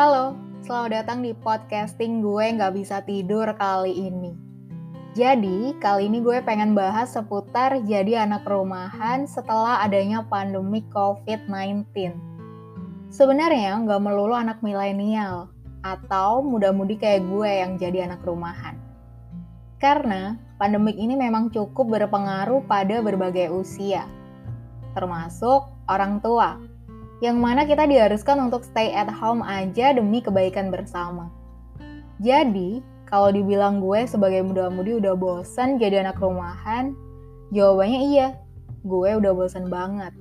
Halo, selamat datang di podcasting gue nggak bisa tidur kali ini. Jadi, kali ini gue pengen bahas seputar jadi anak rumahan setelah adanya pandemi COVID-19. Sebenarnya nggak melulu anak milenial atau muda-mudi kayak gue yang jadi anak rumahan. Karena pandemik ini memang cukup berpengaruh pada berbagai usia, termasuk orang tua yang mana kita diharuskan untuk stay at home aja demi kebaikan bersama. Jadi, kalau dibilang gue sebagai muda-mudi udah bosan jadi anak rumahan, jawabannya iya, gue udah bosan banget.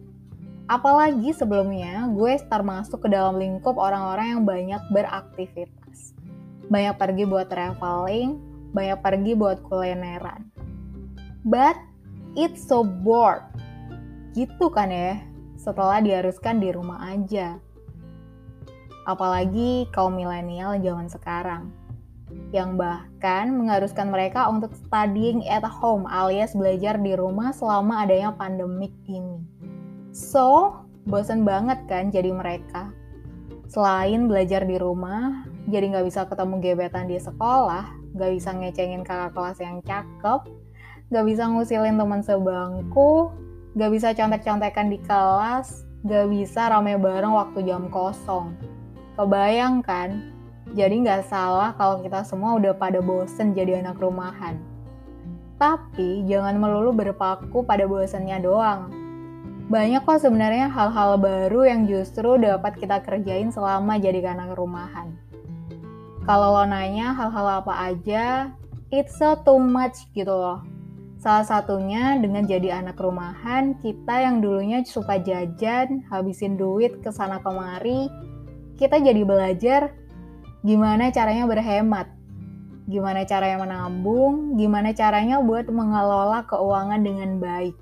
Apalagi sebelumnya gue start masuk ke dalam lingkup orang-orang yang banyak beraktivitas. Banyak pergi buat traveling, banyak pergi buat kulineran. But it's so bored. Gitu kan ya? Setelah diharuskan di rumah aja. Apalagi kaum milenial zaman sekarang, yang bahkan mengharuskan mereka untuk studying at home alias belajar di rumah selama adanya pandemik ini. So, bosan banget kan jadi mereka. Selain belajar di rumah, jadi nggak bisa ketemu gebetan di sekolah, nggak bisa ngecengin kakak kelas yang cakep, nggak bisa ngusilin teman sebangku, Gak bisa contek-contekan di kelas, gak bisa rame bareng waktu jam kosong. Kebayang kan? Jadi gak salah kalau kita semua udah pada bosen jadi anak rumahan. Tapi jangan melulu berpaku pada bosennya doang. Banyak kok sebenarnya hal-hal baru yang justru dapat kita kerjain selama jadi anak rumahan. Kalau lo nanya hal-hal apa aja, it's so too much gitu loh Salah satunya dengan jadi anak rumahan, kita yang dulunya suka jajan, habisin duit ke sana kemari, kita jadi belajar gimana caranya berhemat, gimana caranya menabung, gimana caranya buat mengelola keuangan dengan baik.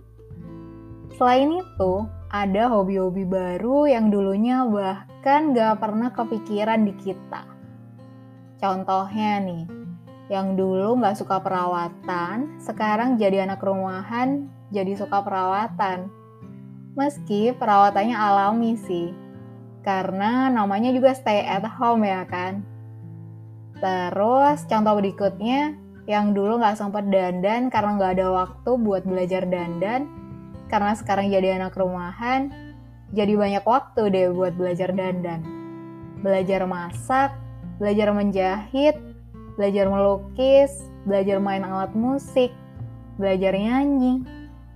Selain itu, ada hobi-hobi baru yang dulunya bahkan gak pernah kepikiran di kita. Contohnya nih, yang dulu nggak suka perawatan, sekarang jadi anak rumahan, jadi suka perawatan. Meski perawatannya alami sih, karena namanya juga stay at home ya kan. Terus contoh berikutnya, yang dulu nggak sempat dandan karena nggak ada waktu buat belajar dandan, karena sekarang jadi anak rumahan, jadi banyak waktu deh buat belajar dandan. Belajar masak, belajar menjahit, belajar melukis, belajar main alat musik, belajar nyanyi,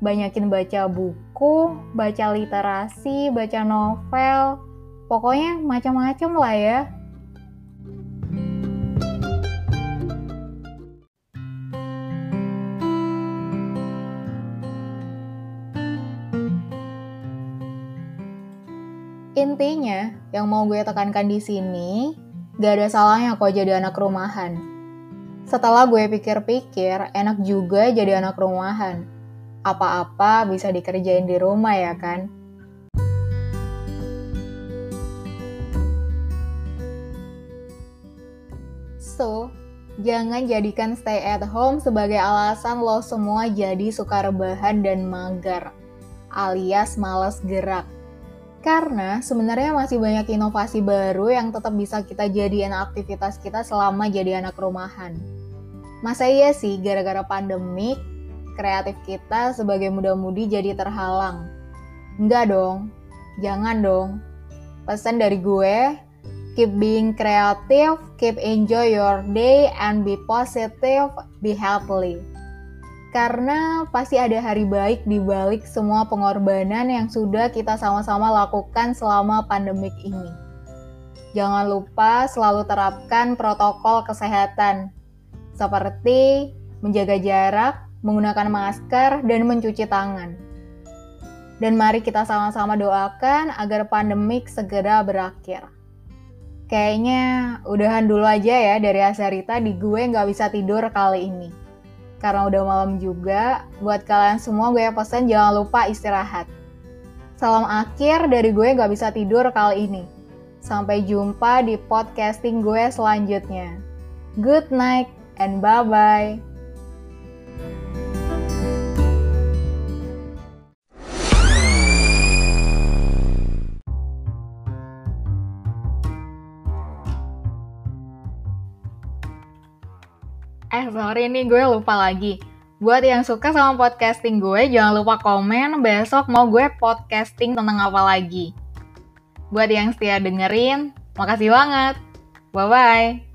banyakin baca buku, baca literasi, baca novel, pokoknya macam-macam lah ya. Intinya, yang mau gue tekankan di sini, gak ada salahnya kok jadi anak rumahan. Setelah gue pikir-pikir, enak juga jadi anak rumahan. Apa-apa bisa dikerjain di rumah ya kan? So, jangan jadikan stay at home sebagai alasan lo semua jadi suka rebahan dan mager, alias males gerak. Karena sebenarnya masih banyak inovasi baru yang tetap bisa kita jadikan aktivitas kita selama jadi anak rumahan. Masa iya sih gara-gara pandemik, kreatif kita sebagai muda-mudi jadi terhalang? Enggak dong, jangan dong. Pesan dari gue, keep being creative, keep enjoy your day, and be positive, be healthy. Karena pasti ada hari baik di balik semua pengorbanan yang sudah kita sama-sama lakukan selama pandemik ini. Jangan lupa selalu terapkan protokol kesehatan seperti menjaga jarak, menggunakan masker, dan mencuci tangan. Dan mari kita sama-sama doakan agar pandemik segera berakhir. Kayaknya udahan dulu aja ya dari Asarita di gue nggak bisa tidur kali ini. Karena udah malam juga, buat kalian semua gue pesan jangan lupa istirahat. Salam akhir dari gue nggak bisa tidur kali ini. Sampai jumpa di podcasting gue selanjutnya. Good night and bye-bye. Eh sorry nih gue lupa lagi. Buat yang suka sama podcasting gue, jangan lupa komen besok mau gue podcasting tentang apa lagi. Buat yang setia dengerin, makasih banget. Bye-bye.